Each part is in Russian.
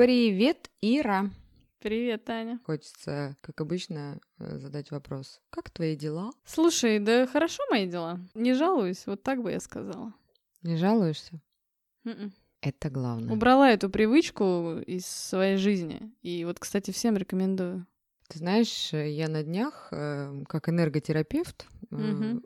Привет, Ира. Привет, Таня. Хочется, как обычно, э, задать вопрос. Как твои дела? Слушай, да хорошо мои дела. Не жалуюсь, вот так бы я сказала. Не жалуешься? М-м. Это главное. Убрала эту привычку из своей жизни. И вот, кстати, всем рекомендую. Ты знаешь, э, я на днях, э, как энерготерапевт, э,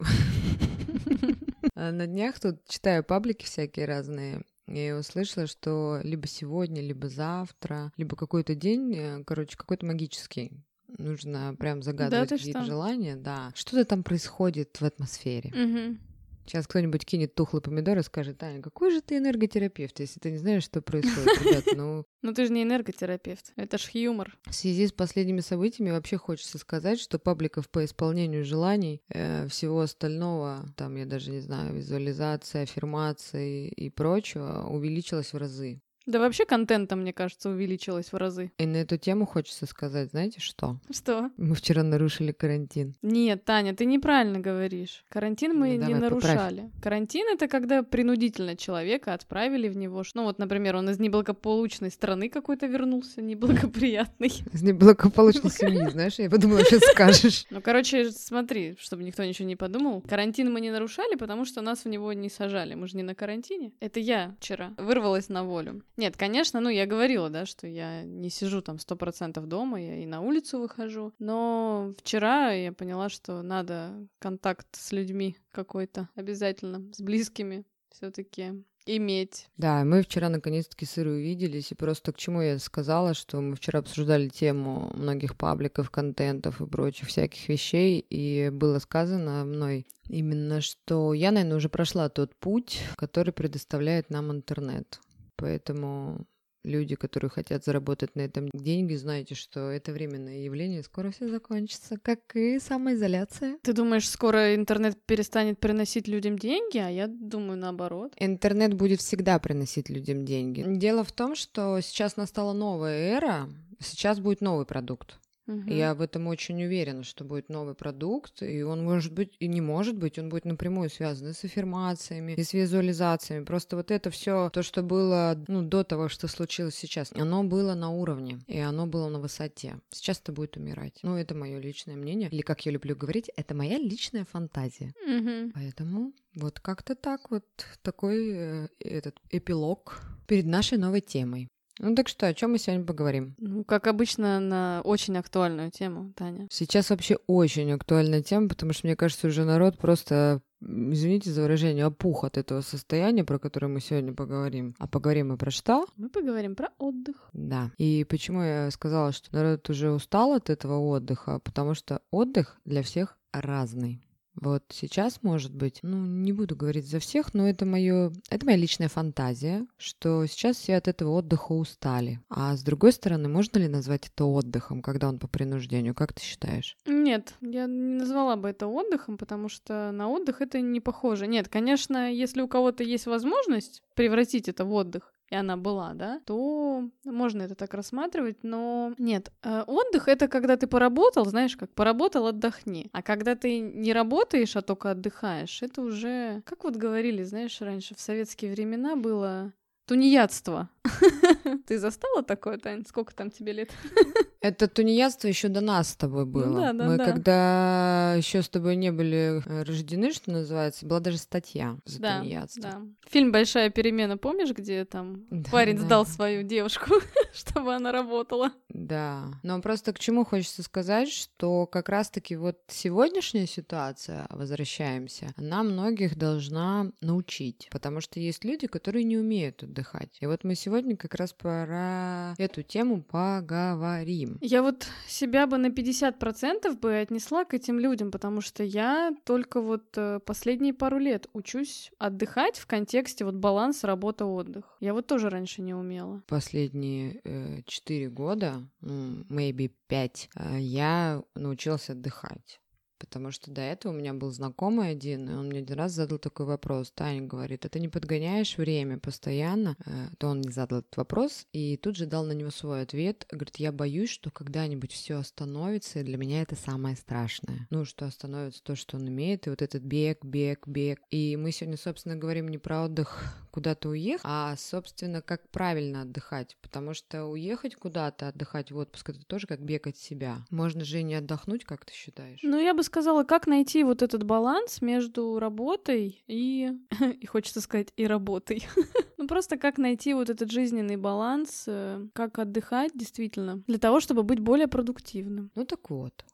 на днях тут читаю паблики всякие разные, и услышала, что либо сегодня, либо завтра, либо какой-то день, э, короче, какой-то магический. Нужно прям загадывать ты какие-то желания, да. Что-то там происходит в атмосфере. Мгм. Сейчас кто-нибудь кинет тухлый помидор и скажет, Таня, какой же ты энерготерапевт, если ты не знаешь, что происходит, ребят. Ну, Ну ты же не энерготерапевт. Это ж юмор. в связи с последними событиями вообще хочется сказать, что пабликов по исполнению желаний, э, всего остального, там, я даже не знаю, визуализация, аффирмации и прочего, увеличилось в разы. Да вообще контента, мне кажется, увеличилось в разы. И на эту тему хочется сказать, знаете что? Что? Мы вчера нарушили карантин. Нет, Таня, ты неправильно говоришь. Карантин мы Ну, не давай, поправь. нарушали. Карантин это когда принудительно человека отправили в него. Ну вот, например, он из неблагополучной страны какой-то вернулся, неблагоприятный. Из неблагополучной семьи, знаешь, я подумала, сейчас скажешь. Ну, короче, смотри, чтобы никто ничего не подумал. Карантин мы не нарушали, потому что нас в него не сажали. Мы же не на карантине. Это я вчера вырвалась на волю. Нет, конечно, ну, я говорила, да, что я не сижу там сто процентов дома, я и на улицу выхожу. Но вчера я поняла, что надо контакт с людьми какой-то обязательно, с близкими все таки иметь. Да, мы вчера наконец-таки с Ирой увиделись, и просто к чему я сказала, что мы вчера обсуждали тему многих пабликов, контентов и прочих всяких вещей, и было сказано мной именно, что я, наверное, уже прошла тот путь, который предоставляет нам интернет. Поэтому люди, которые хотят заработать на этом деньги, знаете, что это временное явление, скоро все закончится, как и самоизоляция. Ты думаешь, скоро интернет перестанет приносить людям деньги, а я думаю наоборот. Интернет будет всегда приносить людям деньги. Дело в том, что сейчас настала новая эра, сейчас будет новый продукт. Мгм. Я в этом очень уверена, что будет новый продукт, и он может быть и не может быть, он будет напрямую связан и с аффирмациями, и с визуализациями. Просто вот это все, то, что было ну, до того, что случилось сейчас, оно было на уровне, и оно было на высоте. Сейчас это будет умирать. Ну, это мое личное мнение, или как я люблю говорить, это моя личная фантазия. Мгм. Поэтому вот как-то так вот такой э, этот эпилог перед нашей новой темой. Ну так что, о чем мы сегодня поговорим? Ну, как обычно, на очень актуальную тему, Таня. Сейчас вообще очень актуальная тема, потому что, мне кажется, уже народ просто, извините за выражение, опух от этого состояния, про которое мы сегодня поговорим. А поговорим мы про что? Мы поговорим про отдых. Да. И почему я сказала, что народ уже устал от этого отдыха? Потому что отдых для всех разный. Вот сейчас, может быть, ну, не буду говорить за всех, но это моё, это моя личная фантазия, что сейчас все от этого отдыха устали. А с другой стороны, можно ли назвать это отдыхом, когда он по принуждению? Как ты считаешь? Нет, я не назвала бы это отдыхом, потому что на отдых это не похоже. Нет, конечно, если у кого-то есть возможность превратить это в отдых, и она была, да, то можно это так рассматривать, но нет, э, отдых это когда ты поработал, знаешь, как поработал, отдохни, а когда ты не работаешь, а только отдыхаешь, это уже, как вот говорили, знаешь, раньше в советские времена было тунеядство. Ты застала такое, Тань? Сколько там тебе лет? Это тунеядство еще до нас с тобой было. да, да, Мы да. когда еще с тобой не были э, рождены, что называется, была даже статья за Да, тунеядство. да. Фильм «Большая перемена», помнишь, где там Да, парень да. сдал свою девушку, чтобы она работала? Да, но просто к чему хочется сказать, что как раз-таки вот сегодняшняя ситуация, возвращаемся, она многих должна научить, потому что есть люди, которые не умеют отдыхать. И вот мы сегодня как раз про эту тему поговорим. Я вот себя бы на 50% бы отнесла к этим людям, потому что я только вот э, последние пару лет учусь отдыхать в контексте вот баланс работа-отдых. Я вот тоже раньше не умела. Последние э, четыре года, ну, maybe пять, э, я научилась отдыхать. Потому что до этого у меня был знакомый один, и он мне один раз задал такой вопрос. Таня говорит, это не подгоняешь время постоянно? Э, то он не задал этот вопрос, и тут же дал на него свой ответ. Говорит, я боюсь, что когда-нибудь все остановится, и для меня это самое страшное. Ну, что остановится то, что он имеет, и вот этот бег, бег, бег. И мы сегодня, собственно, говорим не про отдых куда-то уехать, а, собственно, как правильно отдыхать, потому что уехать куда-то, отдыхать в отпуск, это тоже как бегать себя. Можно же и не отдохнуть, как ты считаешь? Ну, я бы сказала, как найти вот этот баланс между работой и, и хочется сказать, и работой. ну, просто как найти вот этот жизненный баланс, э, как отдыхать действительно, для того, чтобы быть более продуктивным. Ну так вот,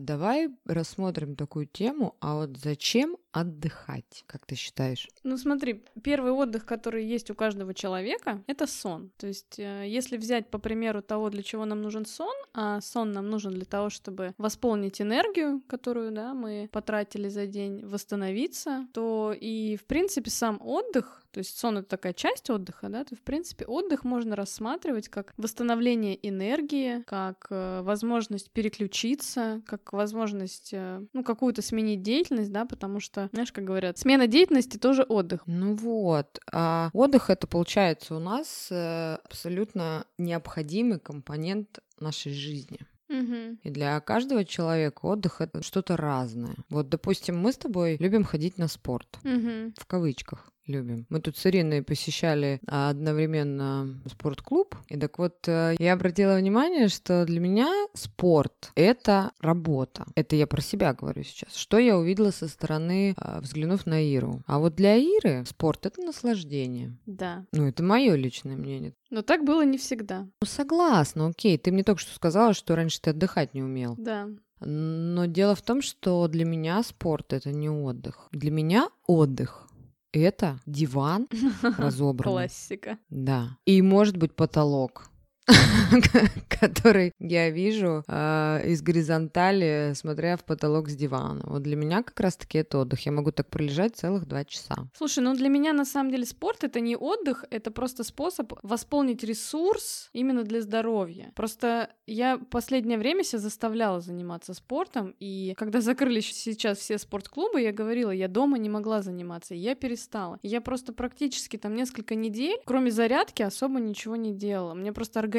давай рассмотрим такую тему, а вот зачем отдыхать, как ты считаешь? Ну смотри, первый отдых, который есть у каждого человека, это сон. То есть э, если взять по примеру того, для чего нам нужен сон, а сон нам нужен для того, чтобы восполнить энергию, которую да, мы потратили за день, восстановиться, то и в принципе сам отдых то есть сон это такая часть отдыха, да, то в принципе отдых можно рассматривать как восстановление энергии, как э, возможность переключиться, как возможность, э, ну, какую-то сменить деятельность, да, потому что, знаешь, как говорят, смена деятельности тоже отдых. Ну вот, а отдых это получается у нас э, абсолютно необходимый компонент нашей жизни. Угу. И для каждого человека отдых это что-то разное. Вот, допустим, мы с тобой любим ходить на спорт. Угу. В кавычках любим. Мы тут с Ириной посещали а, одновременно спортклуб. И так вот, э, я обратила внимание, что для меня спорт — это работа. Это я про себя говорю сейчас. Что я увидела со стороны, а, взглянув на Иру. А вот для Иры спорт — это наслаждение. Да. Ну, это мое личное мнение. Но так было не всегда. Ну, согласна, окей. Ты мне только что сказала, что раньше ты отдыхать не умел. Да. Но дело в том, что для меня спорт — это не отдых. Для меня отдых это диван разобранный. Классика. Да. И может быть потолок. который я вижу э, из горизонтали, смотря в потолок с дивана. Вот для меня как раз-таки это отдых. Я могу так пролежать целых два часа. Слушай, ну для меня на самом деле спорт это не отдых, это просто способ восполнить ресурс именно для здоровья. Просто я последнее время себя заставляла заниматься спортом, и когда закрыли сейчас все спортклубы, я говорила, я дома не могла заниматься, и я перестала. Я просто практически там несколько недель, кроме зарядки, особо ничего не делала. Мне просто организм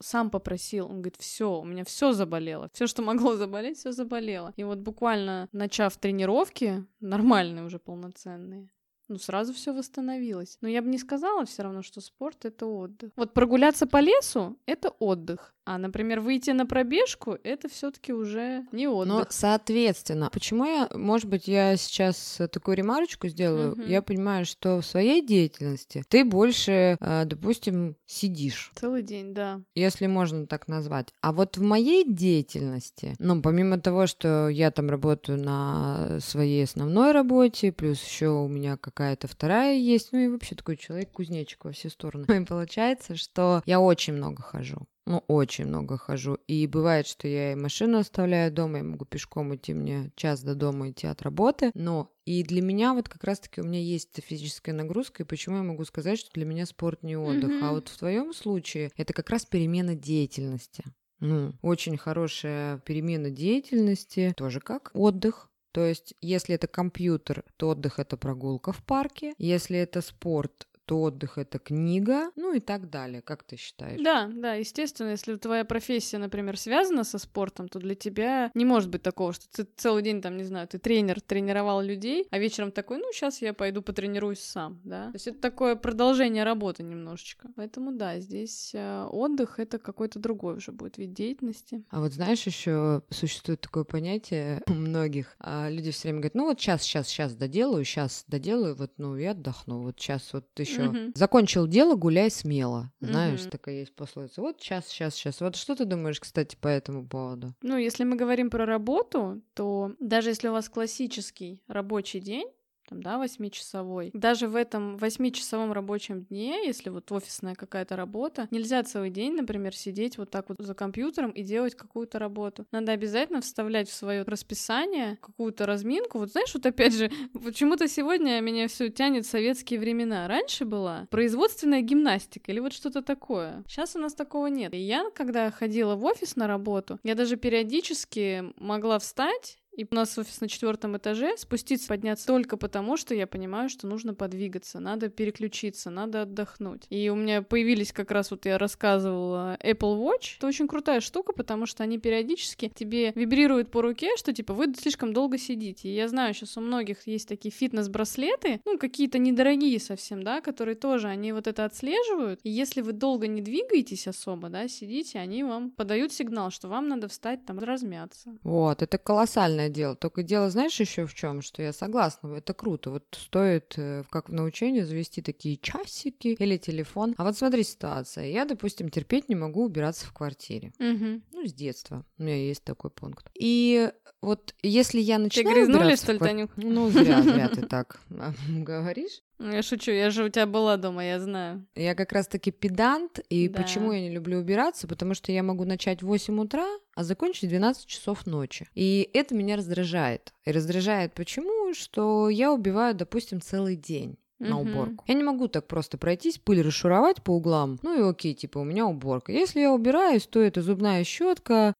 сам попросил, он говорит, все, у меня все заболело, все, что могло заболеть, все заболело. И вот буквально начав тренировки, нормальные уже полноценные, ну, сразу все восстановилось. Но я бы не сказала все равно, что спорт это отдых. Вот прогуляться по лесу это отдых. А, например, выйти на пробежку это все-таки уже не отдых. Но, соответственно, почему я, может быть, я сейчас такую ремарочку сделаю? Угу. Я понимаю, что в своей деятельности ты больше, а, допустим, сидишь. Целый день, да. Если можно так назвать. А вот в моей деятельности, ну, помимо того, что я там работаю на своей основной работе, плюс еще у меня какая-то вторая есть, ну и вообще такой человек кузнечик во все стороны. И получается, что я очень много хожу ну, очень много хожу. И бывает, что я и машину оставляю дома, я могу пешком идти, мне час до дома идти от работы, но и для меня вот как раз-таки у меня есть физическая нагрузка, и почему я могу сказать, что для меня спорт не отдых. Mm-hmm. А вот в твоем случае это как раз перемена деятельности. Ну, очень хорошая перемена деятельности, тоже как отдых, то есть, если это компьютер, то отдых это прогулка в парке. Если это спорт, то отдых это книга, ну и так далее. Как ты считаешь? Да, да, естественно, если твоя профессия, например, связана со спортом, то для тебя не может быть такого, что ты целый день там, не знаю, ты тренер, тренировал людей, а вечером такой, ну сейчас я пойду потренируюсь сам, да. То есть это такое продолжение работы немножечко. Поэтому да, здесь э, отдых это какой-то другой уже будет вид деятельности. А вот знаешь, еще существует такое понятие у многих. А люди все время говорят, ну вот сейчас, сейчас, сейчас доделаю, сейчас доделаю, вот ну и отдохну, вот сейчас вот еще еще. Угу. Закончил дело, гуляй смело. Знаешь, угу. такая есть пословица. Вот сейчас, сейчас, сейчас. Вот что ты думаешь, кстати, по этому поводу? Ну, если мы говорим про работу, то даже если у вас классический рабочий день, там, да, восьмичасовой. Даже в этом восьмичасовом рабочем дне, если вот офисная какая-то работа, нельзя целый день, например, сидеть вот так вот за компьютером и делать какую-то работу. Надо обязательно вставлять в свое расписание какую-то разминку. Вот знаешь, вот опять же, почему-то сегодня меня все тянет советские времена. Раньше была производственная гимнастика или вот что-то такое. Сейчас у нас такого нет. И я, когда ходила в офис на работу, я даже периодически могла встать и у нас офис на четвертом этаже, спуститься, подняться только потому, что я понимаю, что нужно подвигаться, надо переключиться, надо отдохнуть. И у меня появились как раз, вот я рассказывала, Apple Watch. Это очень крутая штука, потому что они периодически тебе вибрируют по руке, что типа вы слишком долго сидите. И я знаю, сейчас у многих есть такие фитнес-браслеты, ну, какие-то недорогие совсем, да, которые тоже, они вот это отслеживают. И если вы долго не двигаетесь особо, да, сидите, они вам подают сигнал, что вам надо встать там размяться. Вот, это колоссальное дело. Только дело, знаешь, еще в чем, что я согласна, это круто. Вот стоит, э, как в научении, завести такие часики или телефон. А вот смотри ситуация. Я, допустим, терпеть не могу убираться в квартире. Угу. Ну, с детства. У меня есть такой пункт. И вот если я начинаю Ты грязнули, что ли, квар- Танюк? Ну, зря, зря ты так говоришь. Ну, Я шучу, я же у тебя была дома, я знаю. Я как раз-таки педант, и Да. почему я не люблю убираться? Потому что я могу начать в 8 утра, а закончить в 12 часов ночи. И это меня раздражает. И раздражает почему? Что я убиваю, допустим, целый день на Мгм. уборку. Я не могу так просто пройтись, пыль расшуровать по углам. Ну и окей, типа, у меня уборка. Если я убираюсь, то это зубная щетка,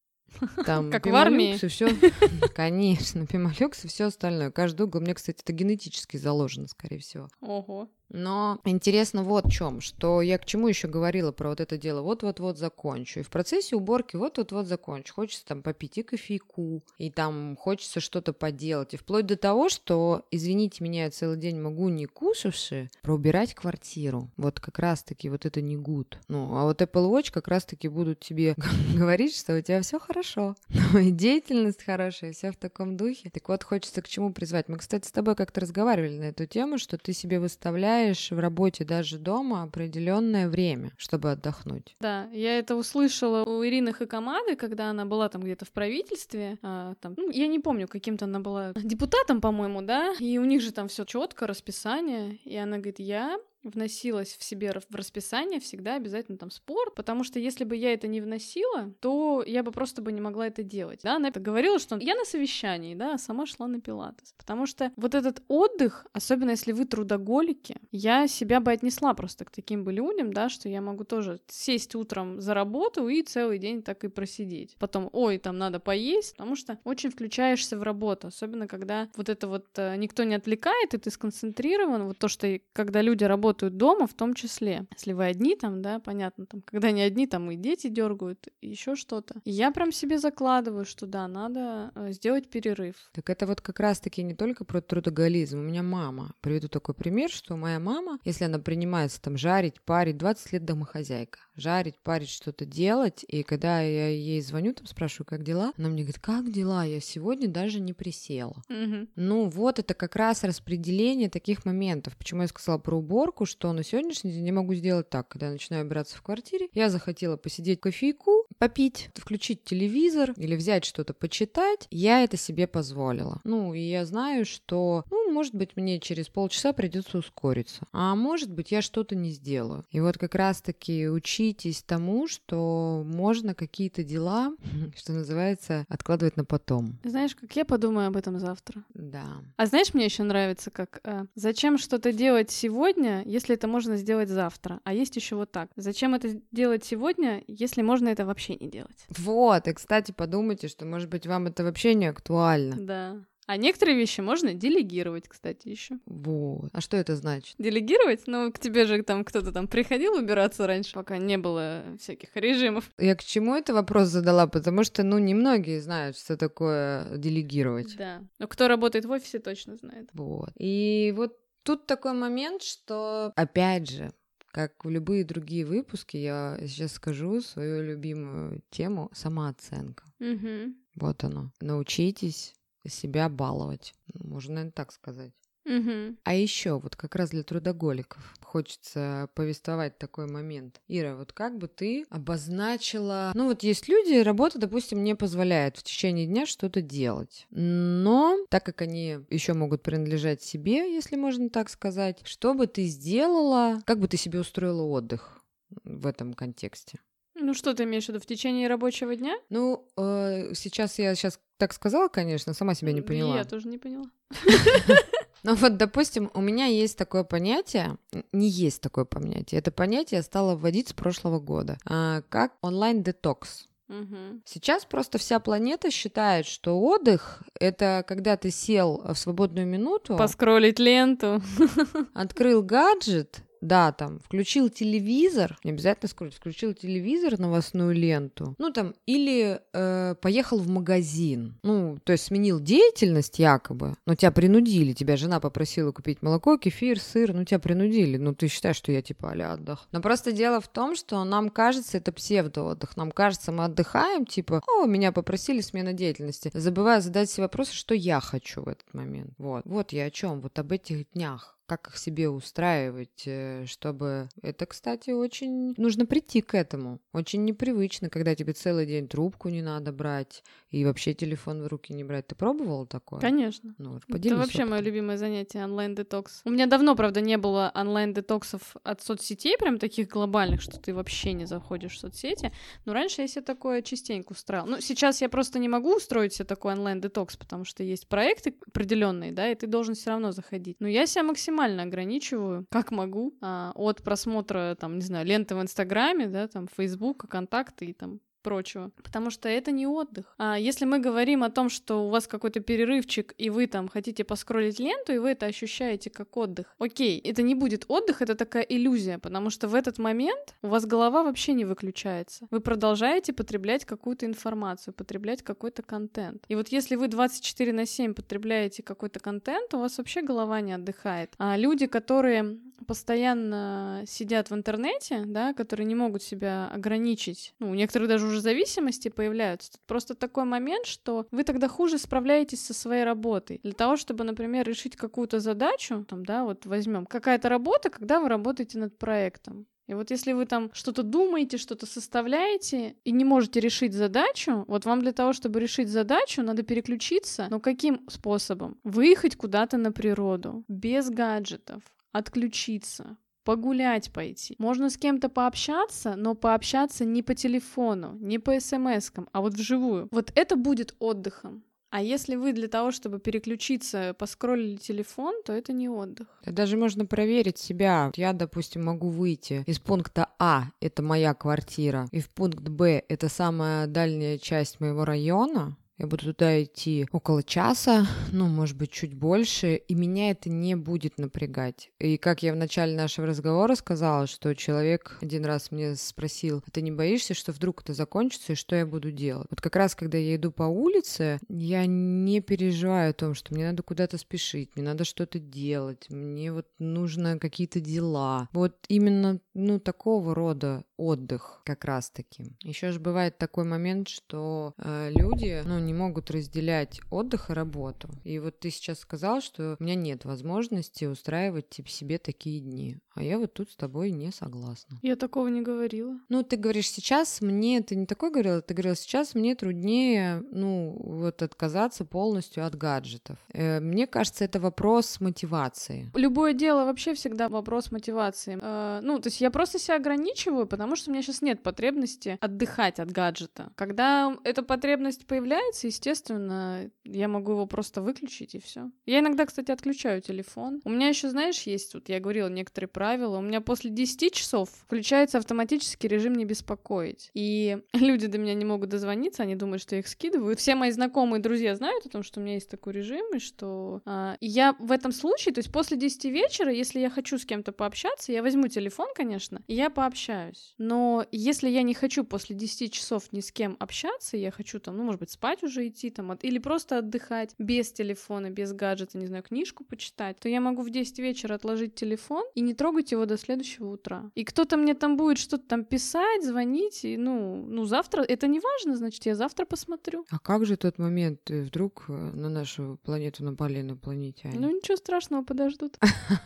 там Как в армии? и все. Конечно, пимолюкс и все остальное. Каждый угол. Мне, кстати, это генетически заложено, скорее всего. Ого. Но интересно вот в чем, что я к чему еще говорила про вот это дело. Вот-вот-вот закончу. И в процессе уборки вот-вот-вот закончу. Хочется там попить и кофейку, и там хочется что-то поделать. И вплоть до того, что, извините меня, я целый день могу не кушавши, проубирать квартиру. Вот как раз-таки вот это не гуд. Ну, а вот Apple Watch как раз-таки будут тебе говорить, что у тебя все хорошо. И деятельность хорошая, все в таком духе. Так вот, хочется к чему призвать. Мы, кстати, с тобой как-то разговаривали на эту тему, что ты себе выставляешь в работе даже дома определенное время, чтобы отдохнуть. Да, я это услышала у Ирины Хакамады, когда она была там где-то в правительстве. а, там, ну, я не помню, каким-то она была депутатом, по-моему, да. И у них же там все четко, расписание. И она говорит, я вносилась в себе в расписание всегда обязательно там спорт, потому что если бы я это не вносила, то я бы просто бы не могла это делать. Да, она говорила, что я на совещании, да, а сама шла на пилатес. Потому что вот этот отдых, особенно если вы трудоголики, я себя бы отнесла просто к таким бы людям, да, что я могу тоже сесть утром за работу и целый день так и просидеть. Потом, ой, там надо поесть, потому что очень включаешься в работу, особенно когда вот это вот э, никто не отвлекает, и ты сконцентрирован, вот то, что когда люди работают дома в том числе. Если вы одни там, да, понятно, там, когда не одни, там и дети дергают, еще что-то. Я прям себе закладываю, что да, надо э, сделать перерыв. Так это вот как раз-таки не только про трудоголизм. У меня мама. Приведу такой пример, что моя мама, если она принимается там жарить, парить, 20 лет домохозяйка, жарить, парить, что-то делать, и когда я ей звоню, там спрашиваю, как дела, она мне говорит, как дела? Я сегодня даже не присела. Мгм. Ну вот это как раз распределение таких моментов. Почему я сказала про уборку, что на сегодняшний день я могу сделать так, когда я начинаю убираться в квартире, я захотела посидеть кофейку, попить, включить телевизор или взять что-то почитать, я это себе позволила. Ну и я знаю, что, ну, может быть, мне через полчаса придется ускориться, а может быть, я что-то не сделаю. И вот как раз-таки учитесь тому, что можно какие-то дела, что называется, откладывать на потом. Знаешь, как я подумаю об этом завтра? Да. А знаешь, мне еще нравится, как э, зачем что-то делать сегодня, если это можно сделать завтра? А есть еще вот так. Зачем это делать сегодня, если можно это вообще не делать? Вот, и, кстати, подумайте, что, может быть, вам это вообще не актуально. Да. А некоторые вещи можно делегировать, кстати, еще. Вот. А что это значит? Делегировать? Ну, к тебе же там кто-то там приходил убираться раньше, пока не было всяких режимов. Я к чему это вопрос задала? Потому что, ну, немногие знают, что такое делегировать. Да. Но кто работает в офисе, точно знает. Вот. И вот тут такой момент, что, опять же, как в любые другие выпуски, я сейчас скажу свою любимую тему самооценка. Угу. Вот оно. Научитесь себя баловать. Можно, наверное, так сказать. Угу. А еще вот как раз для трудоголиков хочется повествовать такой момент. Ира, вот как бы ты обозначила... Ну вот есть люди, работа, допустим, не позволяет в течение дня что-то делать. Но так как они еще могут принадлежать себе, если можно так сказать, что бы ты сделала, как бы ты себе устроила отдых в этом контексте? Ну, что ты имеешь в виду, в течение рабочего дня? Ну, э, сейчас я сейчас так сказала, конечно, сама себя не поняла. Я тоже не поняла. Ну вот, допустим, у меня есть такое понятие, не есть такое понятие, это понятие я стала вводить с прошлого года, а, как онлайн-детокс. Угу. Сейчас просто вся планета считает, что отдых — это когда ты сел в свободную минуту, Поскролить ленту. открыл гаджет, да, там, включил телевизор, не обязательно скроллить, включил телевизор, новостную ленту, ну там, или э, поехал в магазин, ну, то есть сменил деятельность якобы, но тебя принудили, тебя жена попросила купить молоко, кефир, сыр, ну тебя принудили, ну ты считаешь, что я типа а отдых. Но просто дело в том, что нам кажется, это псевдоотдых, нам кажется, мы отдыхаем, типа, о, меня попросили смена деятельности, забывая задать себе вопрос, что я хочу в этот момент. Вот, вот я о чем, вот об этих днях как их себе устраивать, э, чтобы... Это, кстати, очень... Нужно прийти к этому. Очень непривычно, когда тебе целый день трубку не надо брать и вообще телефон в руки не брать. Ты пробовала такое? Конечно. Ну, Это поделись вообще мое опытом. любимое занятие онлайн-детокс. У меня давно, правда, не было онлайн-детоксов от соцсетей, прям таких глобальных, что ты вообще не заходишь в соцсети. Но раньше я себе такое частенько устраивала. Ну, сейчас я просто не могу устроить себе такой онлайн-детокс, потому что есть проекты определенные, да, и ты должен все равно заходить. Но я себя максимально ограничиваю, как могу, а, от просмотра, там, не знаю, ленты в Инстаграме, да, там, Фейсбука, контакты и там прочего. Потому что это не отдых. А если мы говорим о том, что у вас какой-то перерывчик, и вы там хотите поскролить ленту, и вы это ощущаете как отдых, окей, это не будет отдых, это такая иллюзия, потому что в этот момент у вас голова вообще не выключается. Вы продолжаете потреблять какую-то информацию, потреблять какой-то контент. И вот если вы 24 на 7 потребляете какой-то контент, у вас вообще голова не отдыхает. А люди, которые постоянно сидят в интернете, да, которые не могут себя ограничить, ну, у некоторых даже уже зависимости появляются. Тут просто такой момент, что вы тогда хуже справляетесь со своей работой. Для того, чтобы, например, решить какую-то задачу, там, да, вот возьмем, какая-то работа, когда вы работаете над проектом. И вот если вы там что-то думаете, что-то составляете и не можете решить задачу, вот вам для того, чтобы решить задачу, надо переключиться. Но каким способом? Выехать куда-то на природу, без гаджетов, отключиться, погулять пойти. Можно с кем-то пообщаться, но пообщаться не по телефону, не по смс-кам, а вот вживую. Вот это будет отдыхом. А если вы для того, чтобы переключиться, поскроллили телефон, то это не отдых. Да Даже можно проверить себя. Я, допустим, могу выйти из пункта А, это моя квартира, и в пункт Б, это самая дальняя часть моего района. Я буду туда идти около часа, ну, может быть, чуть больше, и меня это не будет напрягать. И как я в начале нашего разговора сказала, что человек один раз мне спросил, а ты не боишься, что вдруг это закончится, и что я буду делать? Вот как раз, когда я иду по улице, я не переживаю о том, что мне надо куда-то спешить, мне надо что-то делать, мне вот нужно какие-то дела. Вот именно, ну, такого рода отдых как раз-таки. Еще же бывает такой момент, что э, люди, ну, не могут разделять отдых и работу. И вот ты сейчас сказал, что у меня нет возможности устраивать типа, себе такие дни. А я вот тут с тобой не согласна. Я такого не говорила. Ну, ты говоришь, сейчас мне, ты не такой говорила, ты говорила, сейчас мне труднее, ну, вот отказаться полностью от гаджетов. Э, мне кажется, это вопрос мотивации. Любое дело вообще всегда вопрос мотивации. Э, ну, то есть я просто себя ограничиваю, потому что у меня сейчас нет потребности отдыхать от гаджета. Когда эта потребность появляется, естественно, я могу его просто выключить и все. Я иногда, кстати, отключаю телефон. У меня еще, знаешь, есть, вот я говорила некоторые правила. У меня после 10 часов включается автоматический режим не беспокоить. И люди до меня не могут дозвониться, они думают, что я их скидываю. Все мои знакомые друзья знают о том, что у меня есть такой режим, и что а, я в этом случае, то есть после 10 вечера, если я хочу с кем-то пообщаться, я возьму телефон, конечно, и я пообщаюсь. Но если я не хочу после 10 часов ни с кем общаться, я хочу там, ну, может быть, спать уже идти там, от... или просто отдыхать без телефона, без гаджета, не знаю, книжку почитать, то я могу в 10 вечера отложить телефон и не трогать его до следующего утра. И кто-то мне там будет что-то там писать, звонить, и, ну, ну, завтра, это не важно, значит, я завтра посмотрю. А как же тот момент, э, вдруг э, на нашу планету напали инопланетяне? Ну, ничего страшного, подождут.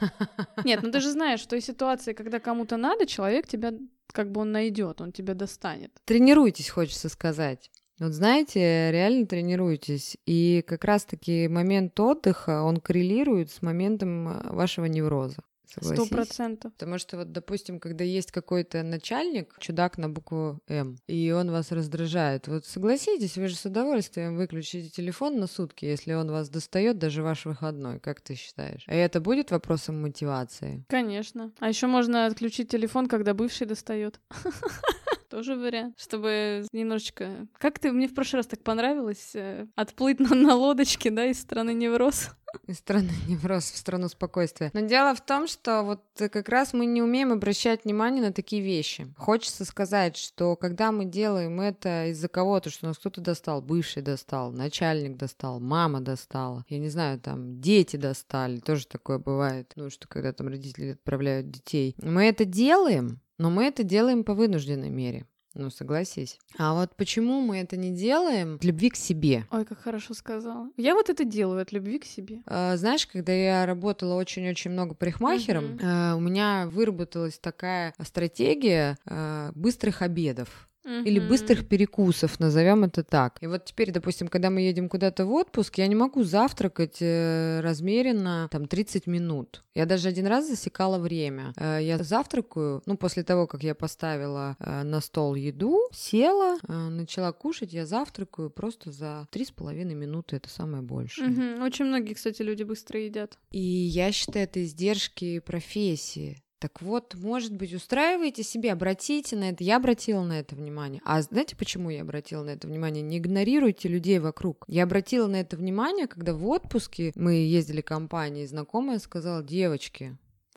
Нет, ну ты же знаешь, в той ситуации, когда кому-то надо, человек тебя как бы он найдет, он тебя достанет. Тренируйтесь, хочется сказать. Вот знаете, реально тренируйтесь. И как раз-таки момент отдыха, он коррелирует с моментом э, вашего невроза. Сто процентов. Потому что вот, допустим, когда есть какой-то начальник, чудак на букву М, и он вас раздражает, вот согласитесь, вы же с удовольствием выключите телефон на сутки, если он вас достает даже ваш выходной, как ты считаешь? И это будет вопросом мотивации? Конечно. А еще можно отключить телефон, когда бывший достает. Тоже вариант. Чтобы немножечко... Как ты... Мне в прошлый раз так понравилось э, отплыть на, на лодочке, да, из страны невроз. Из страны невроз в страну спокойствия. Но дело в том, что вот как раз мы не умеем обращать внимание на такие вещи. Хочется сказать, что когда мы делаем это из-за кого-то, что нас кто-то достал, бывший достал, начальник достал, мама достала, я не знаю, там дети достали, тоже такое бывает, ну что когда там родители отправляют детей. Мы это делаем, но мы это делаем по вынужденной мере. Ну, согласись. А вот почему мы это не делаем? От любви к себе. Ой, как хорошо сказала. Я вот это делаю от любви к себе. А, знаешь, когда я работала очень-очень много парикмахером, Мгм. а, у меня выработалась такая стратегия а, быстрых обедов. Или Мгм. быстрых перекусов, назовем это так. И вот теперь, допустим, когда мы едем куда-то в отпуск, я не могу завтракать э, размеренно там 30 минут. Я даже один раз засекала время. Э, я завтракаю, ну, после того, как я поставила э, на стол еду, села, начала кушать, я завтракаю просто за 3,5 минуты, это самое большее. Мгм. Очень многие, кстати, люди быстро едят. И я считаю, это издержки профессии. Так вот, может быть, устраивайте себе, обратите на это. Я обратила на это внимание. А знаете, почему я обратила на это внимание? Не игнорируйте людей вокруг. Я обратила на это внимание, когда в отпуске мы ездили компанией, знакомая сказала, девочки,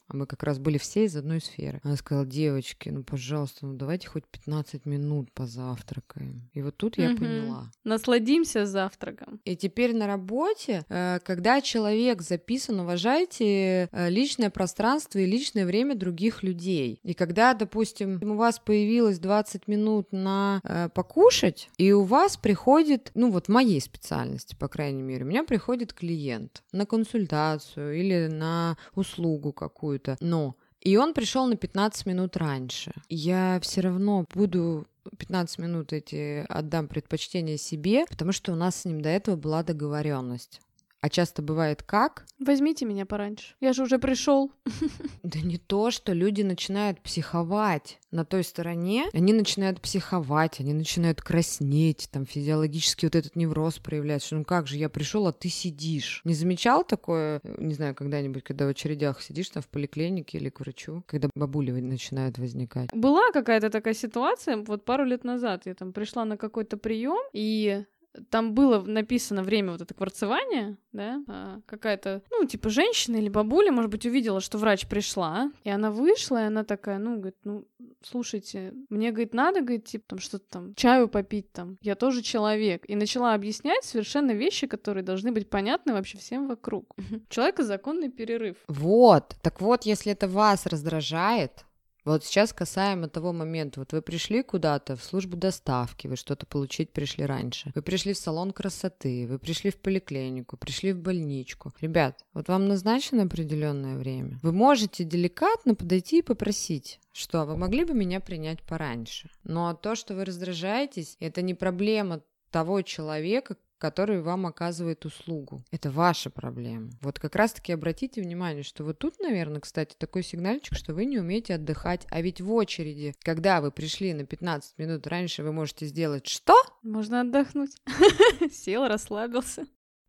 а мы как раз были все из одной сферы. Она сказала, девочки, ну, пожалуйста, ну, давайте хоть 15 минут позавтракаем. И вот тут я Мгм. поняла. Насладимся завтраком. И теперь на работе, э, когда человек записан, уважайте э, личное пространство и личное время других людей. И когда, допустим, у вас появилось 20 минут на э, покушать, и у вас приходит, ну вот в моей специальности, по крайней мере, у меня приходит клиент на консультацию или на услугу какую-то, но и он пришел на 15 минут раньше. Я все равно буду 15 минут эти отдам предпочтение себе, потому что у нас с ним до этого была договоренность. А часто бывает как? Возьмите меня пораньше. Я же уже пришел. Да не то, что люди начинают психовать на той стороне, они начинают психовать, они начинают краснеть, там физиологически вот этот невроз проявляется, что ну как же, я пришел, а ты сидишь. Не замечал такое, не знаю, когда-нибудь, когда в очередях сидишь там в поликлинике или к врачу, когда бабули начинают возникать? Была какая-то такая ситуация, вот пару лет назад я там пришла на какой-то прием, и там было написано время вот это кварцевания, да, а, какая-то, ну, типа женщина или бабуля, может быть, увидела, что врач пришла, и она вышла, и она такая, ну, говорит, ну, слушайте, мне, говорит, надо, говорит, типа, там, что-то там, чаю попить там, я тоже человек, и начала объяснять совершенно вещи, которые должны быть понятны вообще всем вокруг. У человека законный перерыв. Вот, так вот, если это вас раздражает, вот сейчас касаемо того момента, вот вы пришли куда-то в службу доставки, вы что-то получить пришли раньше, вы пришли в салон красоты, вы пришли в поликлинику, пришли в больничку. Ребят, вот вам назначено определенное время. Вы можете деликатно подойти и попросить, что «А вы могли бы меня принять пораньше. Но то, что вы раздражаетесь, это не проблема того человека, который вам оказывает услугу. Это ваша проблема. Вот как раз-таки обратите внимание, что вот тут, наверное, кстати, такой сигнальчик, что вы не умеете отдыхать. А ведь в очереди, когда вы пришли на 15 минут раньше, вы можете сделать что? Можно отдохнуть. Сел, расслабился.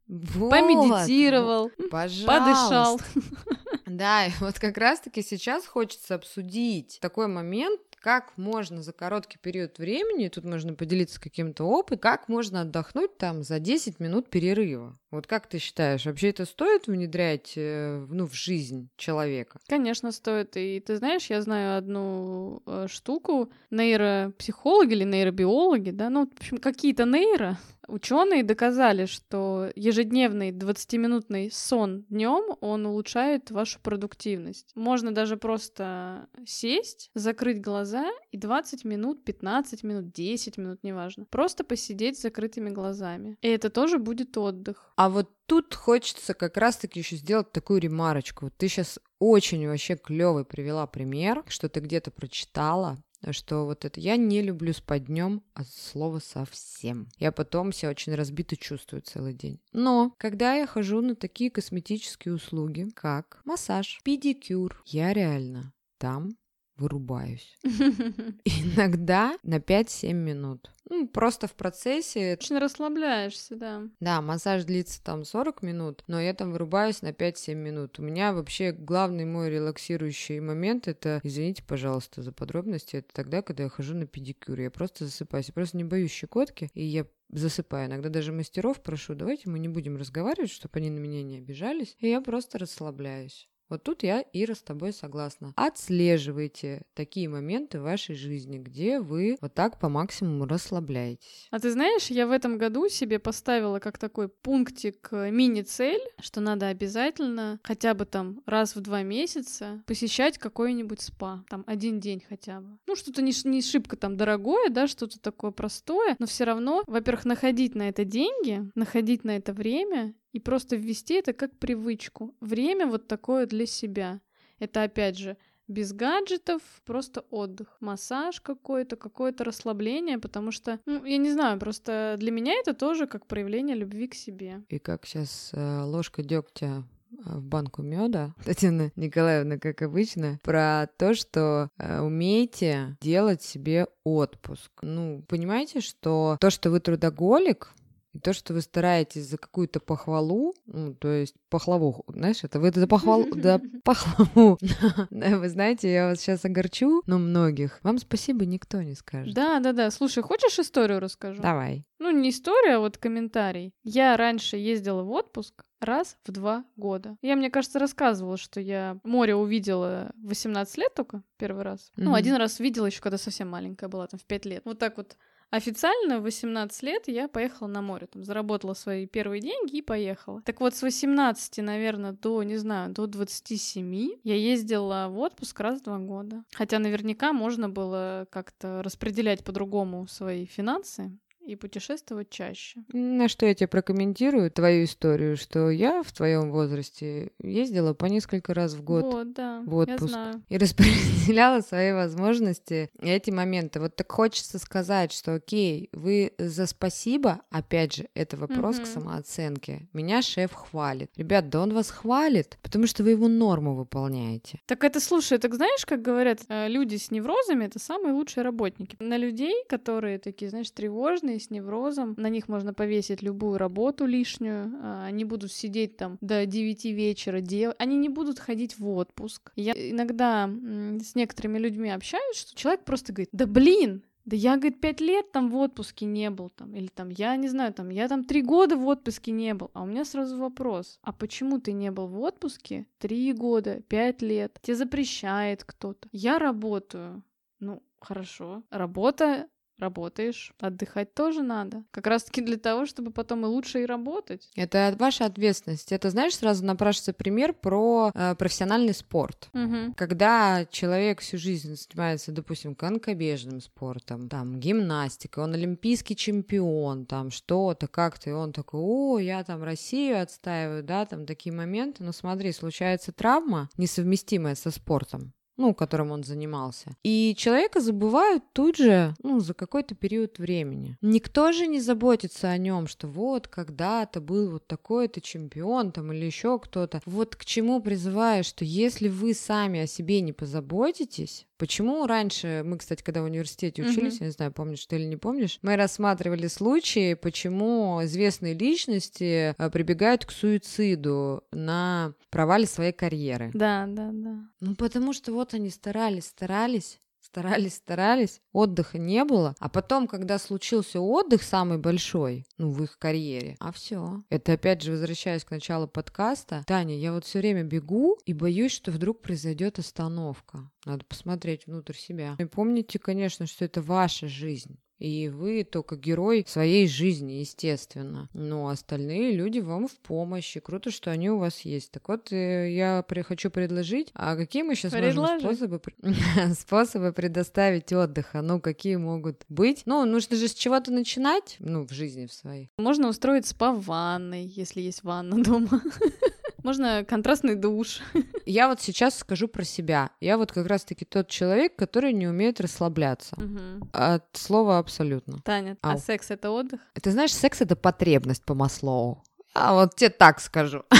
Вот. Помедитировал. Пожалуйста. Подышал. Да, и вот как раз-таки сейчас хочется обсудить такой момент, как можно за короткий период времени, тут можно поделиться каким-то опытом, как можно отдохнуть там за 10 минут перерыва. Вот как ты считаешь, вообще это стоит внедрять э, ну, в жизнь человека? Конечно, стоит. И ты знаешь, я знаю одну э, штуку. Нейропсихологи или нейробиологи, да, ну, в общем, какие-то нейро, Ученые доказали, что ежедневный 20-минутный сон днем он улучшает вашу продуктивность. Можно даже просто сесть, закрыть глаза и 20 минут, 15 минут, 10 минут, неважно, просто посидеть с закрытыми глазами. И это тоже будет отдых. А вот тут хочется как раз-таки еще сделать такую ремарочку. Ты сейчас очень вообще клевый привела пример, что ты где-то прочитала, что вот это я не люблю спать днем от слова совсем. Я потом себя очень разбито чувствую целый день. Но когда я хожу на такие косметические услуги, как массаж, педикюр, я реально там вырубаюсь. Иногда на 5-7 минут. Ну, просто в процессе. Очень расслабляешься, да. Да, массаж длится там 40 минут, но я там вырубаюсь на 5-7 минут. У меня вообще главный мой релаксирующий момент это, извините, пожалуйста, за подробности, это тогда, когда я хожу на педикюр. Я просто засыпаюсь. Я просто не боюсь щекотки, и я засыпаю. Иногда даже мастеров прошу, давайте мы не будем разговаривать, чтобы они на меня не обижались, и я просто расслабляюсь. Вот тут я, Ира, с тобой согласна. Отслеживайте такие моменты в вашей жизни, где вы вот так по максимуму расслабляетесь. А ты знаешь, я в этом году себе поставила как такой пунктик э, мини-цель, что надо обязательно хотя бы там раз в два месяца посещать какой-нибудь спа. Там один день хотя бы. Ну, что-то не, не шибко там дорогое, да, что-то такое простое, но все равно, во-первых, находить на это деньги, находить на это время и просто ввести это как привычку. Время вот такое для себя. Это опять же без гаджетов, просто отдых, массаж какой-то, какое-то расслабление, потому что, ну, я не знаю, просто для меня это тоже как проявление любви к себе. И как сейчас э, ложка дегтя в банку меда, Татьяна Николаевна, как обычно, про то, что э, умеете делать себе отпуск. Ну, понимаете, что то, что вы трудоголик, то, что вы стараетесь за какую-то похвалу, ну, то есть пахлаву, знаешь, это вы за похвалу, да, пахлаву. Вы знаете, я вас сейчас огорчу, но многих. Вам спасибо никто не скажет. Да, да, да. Слушай, хочешь историю расскажу? Давай. Ну, не история, а вот комментарий. Я раньше ездила в отпуск раз в два года. Я, мне кажется, рассказывала, что я море увидела в 18 лет только первый раз. Mm-hmm. Ну, один раз видела еще, когда совсем маленькая была, там, в 5 лет. Вот так вот Официально в 18 лет я поехала на море, там заработала свои первые деньги и поехала. Так вот, с 18, наверное, до, не знаю, до 27 я ездила в отпуск раз в два года. Хотя наверняка можно было как-то распределять по-другому свои финансы, и путешествовать чаще. На что я тебе прокомментирую твою историю, что я в твоем возрасте ездила по несколько раз в год вот, да, в отпуск я знаю. и распределяла свои возможности и эти моменты. Вот так хочется сказать, что окей, вы за спасибо, опять же, это вопрос угу. к самооценке. Меня шеф хвалит. Ребят, да он вас хвалит, потому что вы его норму выполняете. Так это, слушай, так знаешь, как говорят, э, люди с неврозами — это самые лучшие работники. На людей, которые такие, знаешь, тревожные, больные с неврозом, на них можно повесить любую работу лишнюю, а, они будут сидеть там до 9 вечера, делать, они не будут ходить в отпуск. Я иногда с некоторыми людьми общаюсь, что человек просто говорит, да блин, да я, говорит, пять лет там в отпуске не был, там, или там, я не знаю, там, я там три года в отпуске не был. А у меня сразу вопрос, а почему ты не был в отпуске три года, пять лет? Тебе запрещает кто-то. Я работаю. Ну, хорошо. Работа работаешь, отдыхать тоже надо. Как раз-таки для того, чтобы потом и лучше и работать. Это ваша ответственность. Это, знаешь, сразу напрашивается пример про э, профессиональный спорт. Угу. Когда человек всю жизнь занимается, допустим, конкобежным спортом, там, гимнастикой, он олимпийский чемпион, там, что-то, как-то, и он такой, о, я там Россию отстаиваю, да, там, такие моменты. Но смотри, случается травма, несовместимая со спортом ну, которым он занимался. И человека забывают тут же, ну, за какой-то период времени. Никто же не заботится о нем, что вот когда-то был вот такой-то чемпион там или еще кто-то. Вот к чему призываю, что если вы сами о себе не позаботитесь, Почему раньше, мы, кстати, когда в университете учились, mm-hmm. я не знаю, помнишь ты или не помнишь, мы рассматривали случаи, почему известные личности э, прибегают к суициду на провале своей карьеры. Да, да, да. Ну, потому что вот они старались, старались, старались, старались, отдыха не было, а потом, когда случился отдых самый большой, ну, в их карьере, а все. Это опять же возвращаясь к началу подкаста. Таня, я вот все время бегу и боюсь, что вдруг произойдет остановка. Надо посмотреть внутрь себя. И помните, конечно, что это ваша жизнь. И вы только герой своей жизни, естественно. Но остальные люди вам в помощи. Круто, что они у вас есть. Так вот, э, я хочу предложить, а какие мы сейчас Предложи. можем способы, способы предоставить отдыха? Ну, какие могут быть? Ну, нужно же с чего-то начинать, ну, в жизни в своей. Можно устроить спа в ванной, если есть ванна дома. Можно контрастный душ. Я вот сейчас скажу про себя. Я вот как раз-таки тот человек, который не умеет расслабляться. Угу. От слова абсолютно. Таня, а Ау. а секс это отдых? Ты знаешь, секс это потребность по Маслоу. А вот тебе так скажу.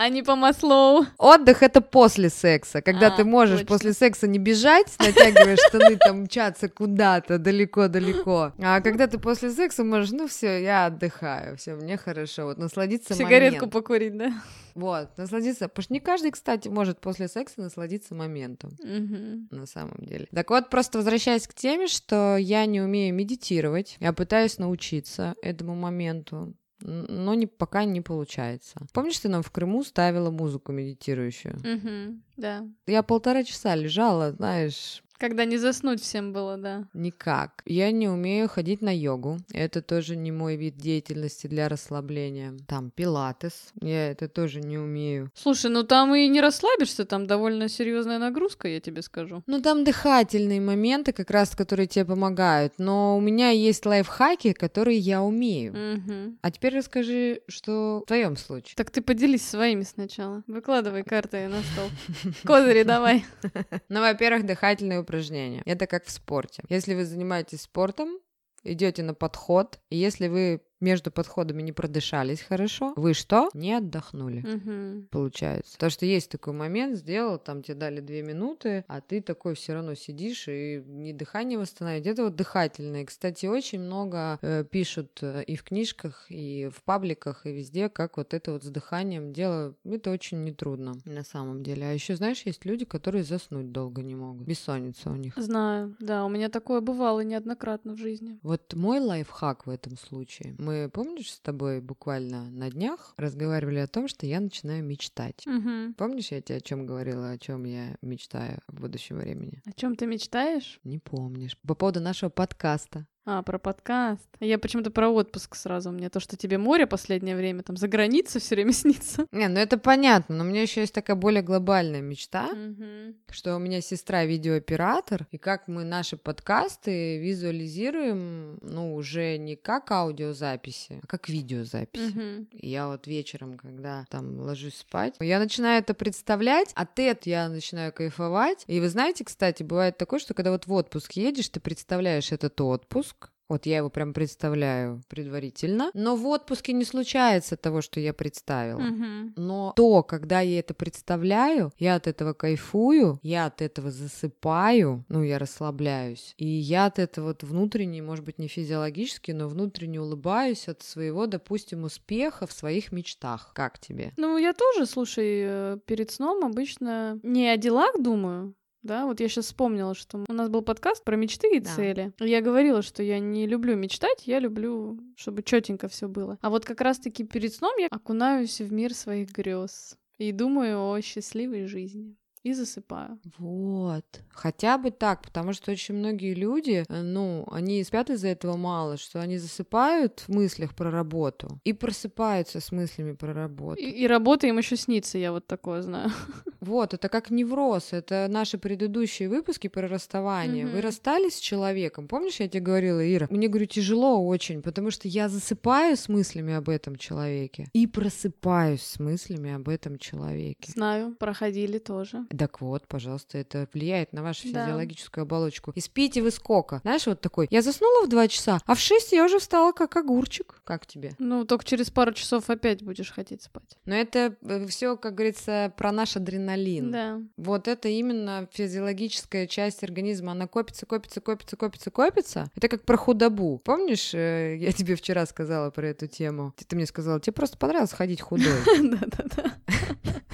А не по Маслоу. Отдых это после секса, когда А, ты можешь точно. после секса не бежать, натягиваешь штаны, там мчаться куда-то далеко-далеко. А когда ты после секса можешь, ну все, я отдыхаю, все, мне хорошо, вот насладиться Сигаретку моментом. покурить, да? Вот, насладиться. Потому что не каждый, кстати, может после секса насладиться моментом. Мгм. на самом деле. Так вот, просто возвращаясь к теме, что я не умею медитировать, я пытаюсь научиться этому моменту, но не, пока не получается. Помнишь, ты нам в Крыму ставила музыку медитирующую? Мгм. Да. Я полтора часа лежала, знаешь, Когда не заснуть всем было, да. никак. Я не умею ходить на йогу. Это тоже не мой вид деятельности для расслабления. Там пилатес. Я это тоже не умею. Слушай, ну там и не расслабишься, там довольно серьезная нагрузка, я тебе скажу. Ну, там дыхательные моменты, как раз, которые тебе помогают. Но у меня есть лайфхаки, которые я умею. Мгм. А теперь расскажи, что в твоем случае. Так ты поделись своими сначала. Выкладывай карты на стол. Козыри давай. Ну, во-первых, дыхательные упражнения. Это как в спорте. Если вы занимаетесь спортом, идете на подход, и если вы между подходами не продышались хорошо, вы что? Не отдохнули. Мгм. Получается. Потому что есть такой момент, сделал, там тебе дали две минуты, а ты такой все равно сидишь и не дыхание восстановить. Это вот дыхательное. Кстати, очень много э, пишут э, и в книжках, и в пабликах, и везде, как вот это вот с дыханием дело. Это очень нетрудно на самом деле. А еще, знаешь, есть люди, которые заснуть долго не могут. Бессонница у них. Знаю, да, у меня такое бывало неоднократно в жизни. Вот мой лайфхак в этом случае. Мы, помнишь, с тобой буквально на днях разговаривали о том, что я начинаю мечтать. Мгм. Помнишь, я тебе о чем говорила, о чем я мечтаю в будущем времени? О чем ты мечтаешь? Не помнишь. По поводу нашего подкаста. А, про подкаст. Я почему-то про отпуск сразу. Мне то, что тебе море последнее время, там, за границей все время снится. Не, ну это понятно, но у меня еще есть такая более глобальная мечта, Мгм. что у меня сестра видеооператор, и как мы наши подкасты визуализируем, ну, уже не как аудиозаписи, а как видеозаписи. Мгм. И я вот вечером, когда там ложусь спать, я начинаю это представлять, от этого я начинаю кайфовать. И вы знаете, кстати, бывает такое, что когда вот в отпуск едешь, ты представляешь этот отпуск, вот я его прям представляю предварительно. Но в отпуске не случается того, что я представила. Мгм. Но то, когда я это представляю, я от этого кайфую, я от этого засыпаю, ну, я расслабляюсь. И я от этого вот внутренне, может быть, не физиологически, но внутренне улыбаюсь от своего, допустим, успеха в своих мечтах. Как тебе? Ну, я тоже, слушай, э, перед сном обычно не о делах думаю, да, вот я сейчас вспомнила, что у нас был подкаст про мечты и Да. цели. Я говорила, что я не люблю мечтать, я люблю, чтобы четенько все было. А вот как раз-таки перед сном я окунаюсь в мир своих грез и думаю о счастливой жизни. И засыпаю. Вот. Хотя бы так, потому что очень многие люди, э, ну, они спят из-за этого мало, что они засыпают в мыслях про работу и просыпаются с мыслями про работу. И, и работа им еще снится, я вот такое знаю. Вот, это как невроз, это наши предыдущие выпуски про расставание. Вы Мгм. расстались с человеком, помнишь, я тебе говорила, Ира? Мне, говорю, тяжело очень, потому что я засыпаю с мыслями об этом человеке и просыпаюсь с мыслями об этом человеке. Знаю, проходили тоже. Так вот, пожалуйста, это влияет на вашу Да. физиологическую оболочку. И спите вы сколько? Знаешь, вот такой, я заснула в 2 часа, а в 6 я уже встала как огурчик. Как тебе? Ну, только через пару часов опять будешь хотеть спать. Но это все, как говорится, про наш адреналин. Да. Вот это именно физиологическая часть организма. Она копится, копится, копится, копится, копится. Это как про худобу. Помнишь, э, я тебе вчера сказала про эту тему? Ты, ты мне сказала, тебе просто понравилось ходить худой. Да-да-да.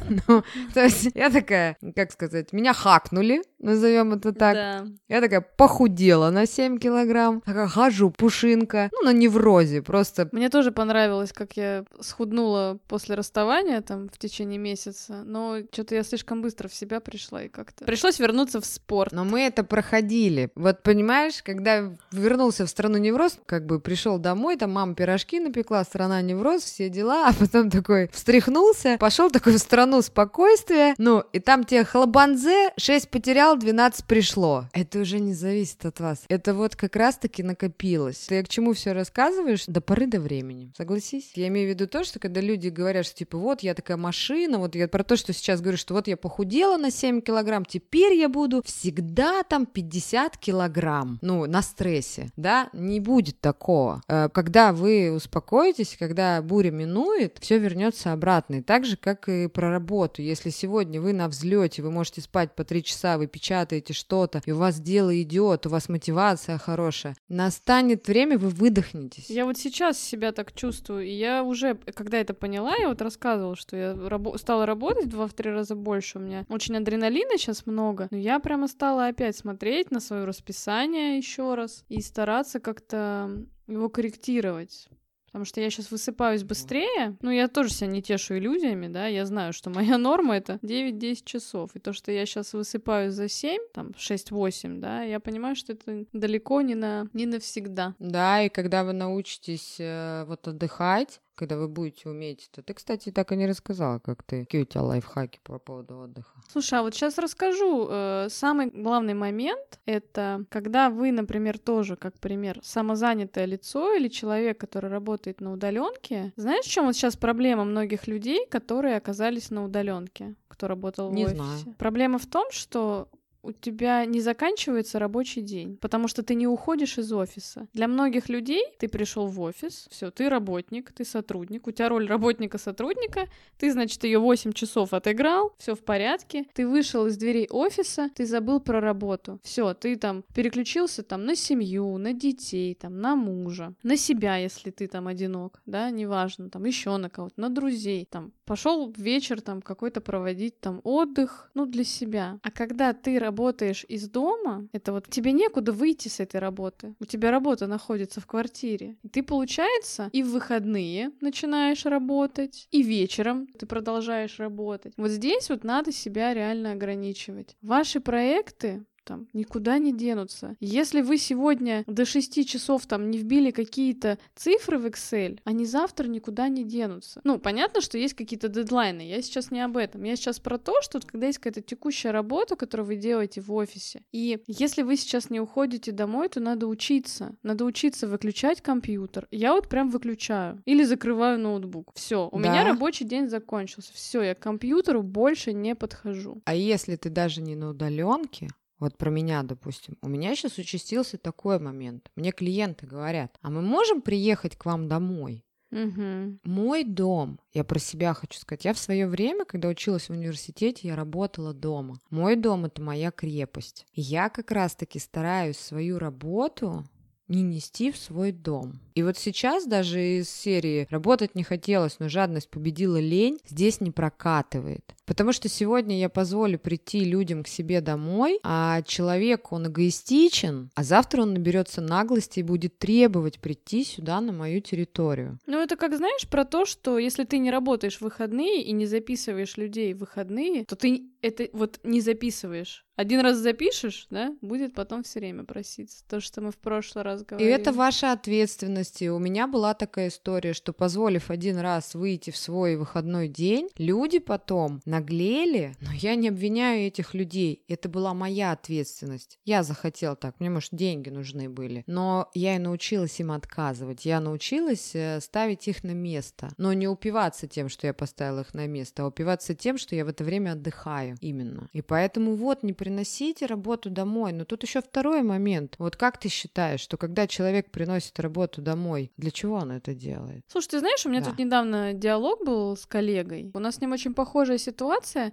Ну, то есть я такая, как сказать, меня хакнули, назовем это так. Да. Я такая похудела на 7 килограмм, такая хожу, пушинка, ну, на неврозе, просто Мне тоже понравилось, как я схуднула после расставания там в течение месяца, но что-то я слишком быстро в себя пришла и как-то... Пришлось вернуться в спорт. Но мы это проходили. Вот понимаешь, когда вернулся в страну невроз, как бы пришел домой, там мама пирожки напекла, страна невроз, все дела, а потом такой встряхнулся, пошел такой в страну страну спокойствия, ну, и там тебе хлобанзе, 6 потерял, 12 пришло. Это уже не зависит от вас. Это вот как раз-таки накопилось. Ты к чему все рассказываешь? До поры до времени. Согласись? Я имею в виду то, что когда люди говорят, что типа вот я такая машина, вот я про то, что сейчас говорю, что вот я похудела на 7 килограмм, теперь я буду всегда там 50 килограмм. Ну, на стрессе, да? Не будет такого. Э, когда вы успокоитесь, когда буря минует, все вернется обратно. И так же, как и про работу. Если сегодня вы на взлете, вы можете спать по 3 часа, вы печатаете что-то, и у вас дело идет, у вас мотивация хорошая, настанет время, вы выдохнетесь. Я вот сейчас себя так чувствую, и я уже, когда это поняла, я вот рассказывала, что я рабо- стала работать в два-три раза больше, у меня очень адреналина сейчас много, но я прямо стала опять смотреть на свое расписание еще раз и стараться как-то его корректировать. Потому что я сейчас высыпаюсь быстрее. Ну, я тоже себя не тешу иллюзиями, да. Я знаю, что моя норма это 9-10 часов. И то, что я сейчас высыпаюсь за 7, там, 6-8, да, я понимаю, что это далеко не, на, не навсегда. Да, и когда вы научитесь э, вот отдыхать, когда вы будете уметь это. Ты, кстати, так и не рассказала, как ты, какие у тебя лайфхаки по поводу отдыха. Слушай, а вот сейчас расскажу. Э, самый главный момент — это когда вы, например, тоже, как пример, самозанятое лицо или человек, который работает на удаленке. Знаешь, в чем вот сейчас проблема многих людей, которые оказались на удаленке, кто работал в Не офисе? знаю. Проблема в том, что у тебя не заканчивается рабочий день, потому что ты не уходишь из офиса. Для многих людей ты пришел в офис, все, ты работник, ты сотрудник, у тебя роль работника-сотрудника, ты, значит, ее 8 часов отыграл, все в порядке, ты вышел из дверей офиса, ты забыл про работу. Все, ты там переключился там на семью, на детей, там, на мужа, на себя, если ты там одинок, да, неважно, там еще на кого-то, на друзей, там, пошел вечер там какой-то проводить там отдых, ну, для себя. А когда ты работаешь из дома, это вот тебе некуда выйти с этой работы. У тебя работа находится в квартире. Ты, получается, и в выходные начинаешь работать, и вечером ты продолжаешь работать. Вот здесь вот надо себя реально ограничивать. Ваши проекты там никуда не денутся. Если вы сегодня до 6 часов там не вбили какие-то цифры в Excel, они завтра никуда не денутся. Ну, понятно, что есть какие-то дедлайны. Я сейчас не об этом. Я сейчас про то, что когда есть какая-то текущая работа, которую вы делаете в офисе, и если вы сейчас не уходите домой, то надо учиться. Надо учиться выключать компьютер. Я вот прям выключаю. Или закрываю ноутбук. Все, у Да. меня рабочий день закончился. Все, я к компьютеру больше не подхожу. А если ты даже не на удаленке, вот про меня, допустим, у меня сейчас участился такой момент. Мне клиенты говорят, а мы можем приехать к вам домой? Угу. Мой дом, я про себя хочу сказать, я в свое время, когда училась в университете, я работала дома. Мой дом это моя крепость. И я как раз-таки стараюсь свою работу не нести в свой дом. И вот сейчас даже из серии «Работать не хотелось, но жадность победила лень» здесь не прокатывает. Потому что сегодня я позволю прийти людям к себе домой, а человек, он эгоистичен, а завтра он наберется наглости и будет требовать прийти сюда, на мою территорию. Ну, это как, знаешь, про то, что если ты не работаешь в выходные и не записываешь людей в выходные, то ты это вот не записываешь. Один раз запишешь, да, будет потом все время проситься. То, что мы в прошлый раз И говорили. это ваша ответственность. И у меня была такая история, что позволив один раз выйти в свой выходной день, люди потом наглели, но я не обвиняю этих людей. Это была моя ответственность. Я захотела так, мне, может, деньги нужны были. Но я и научилась им отказывать. Я научилась э, ставить их на место. Но не упиваться тем, что я поставила их на место, а упиваться тем, что я в это время отдыхаю. Именно. И поэтому вот, не приносите работу домой. Но тут еще второй момент. Вот как ты считаешь, что когда человек приносит работу домой, для чего он это делает? Слушай, ты знаешь, у меня Да. тут недавно диалог был с коллегой. У нас с ним очень похожая ситуация.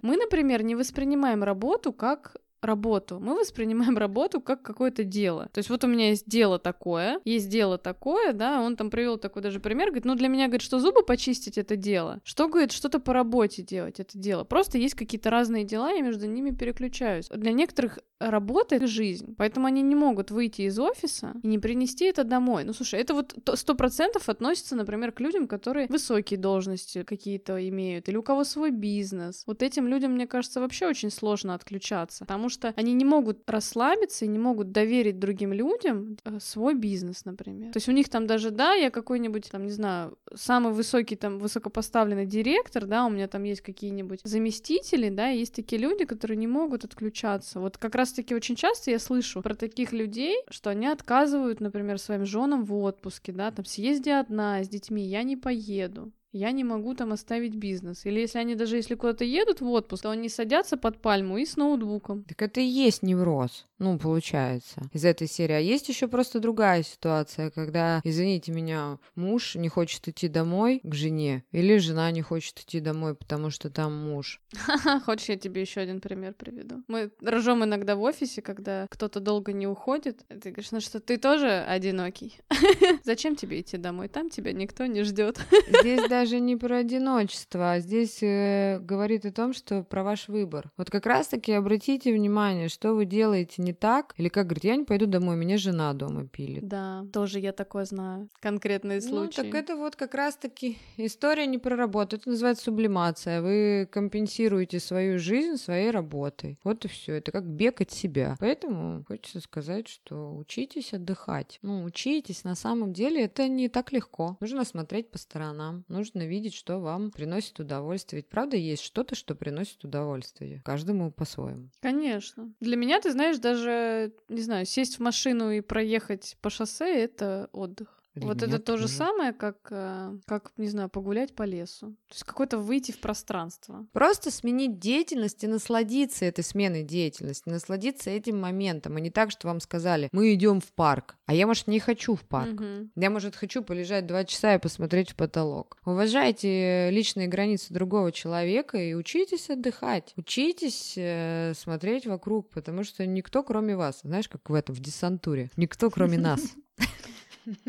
Мы, например, не воспринимаем работу как работу. Мы воспринимаем работу как какое-то дело. То есть вот у меня есть дело такое, есть дело такое, да, он там привел такой даже пример, говорит, ну для меня, говорит, что зубы почистить это дело, что, говорит, что-то по работе делать это дело. Просто есть какие-то разные дела, я между ними переключаюсь. Для некоторых работа — это жизнь, поэтому они не могут выйти из офиса и не принести это домой. Ну, слушай, это вот сто процентов относится, например, к людям, которые высокие должности какие-то имеют, или у кого свой бизнес. Вот этим людям, мне кажется, вообще очень сложно отключаться, потому что они не могут расслабиться и не могут доверить другим людям э, свой бизнес, например. То есть у них там даже, да, я какой-нибудь, там, не знаю, самый высокий, там, высокопоставленный директор, да, у меня там есть какие-нибудь заместители, да, есть такие люди, которые не могут отключаться. Вот как раз-таки очень часто я слышу про таких людей, что они отказывают, например, своим женам в отпуске, да, там, съезди одна с детьми, я не поеду я не могу там оставить бизнес. Или если они даже если куда-то едут в отпуск, то они садятся под пальму и с ноутбуком. Так это и есть невроз. Ну, получается, из этой серии. А есть еще просто другая ситуация, когда, извините меня, муж не хочет идти домой к жене, или жена не хочет идти домой, потому что там муж. Хочешь, я тебе еще один пример приведу? Мы ржем иногда в офисе, когда кто-то долго не уходит. Ты говоришь, ну что, ты тоже одинокий? Зачем тебе идти домой? Там тебя никто не ждет. Здесь даже не про одиночество, а здесь э, говорит о том, что про ваш выбор. Вот как раз-таки обратите внимание, что вы делаете не так, или как говорит, я не пойду домой, меня жена дома пилит. Да, тоже я такое знаю. Конкретные случаи. Ну, так это вот как раз-таки история не про работу, это называется сублимация. Вы компенсируете свою жизнь своей работой. Вот и все. Это как бег от себя. Поэтому хочется сказать, что учитесь отдыхать. Ну, учитесь. На самом деле это не так легко. Нужно смотреть по сторонам. Нужно нужно видеть, что вам приносит удовольствие. Ведь правда есть что-то, что приносит удовольствие. Каждому по-своему. Конечно. Для меня, ты знаешь, даже, не знаю, сесть в машину и проехать по шоссе — это отдых. Для вот это то же самое, как, э, как, не знаю, погулять по лесу. То есть какой-то выйти в пространство. Просто сменить деятельность и насладиться этой сменой деятельности, насладиться этим моментом, а не так, что вам сказали, мы идем в парк, а я, может, не хочу в парк. Угу. Я, может, хочу полежать два часа и посмотреть в потолок. Уважайте личные границы другого человека и учитесь отдыхать. Учитесь э, смотреть вокруг, потому что никто, кроме вас, знаешь, как в этом, в десантуре, никто, кроме нас.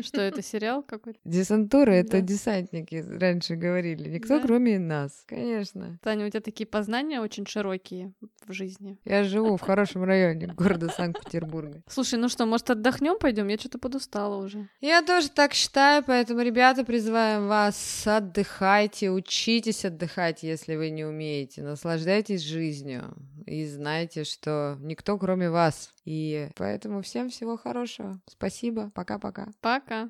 Что это, сериал какой-то? Десантура — это десантники, раньше говорили. Никто, кроме нас, конечно. Таня, у тебя такие познания очень широкие в жизни. Я живу в хорошем районе города Санкт-Петербурга. Слушай, ну что, может, отдохнем пойдем? Я что-то подустала уже. Я тоже так считаю, поэтому, ребята, призываем вас, отдыхайте, учитесь отдыхать, если вы не умеете, наслаждайтесь жизнью и знайте, что никто, кроме вас. И поэтому всем всего хорошего. Спасибо. Пока-пока. Пока.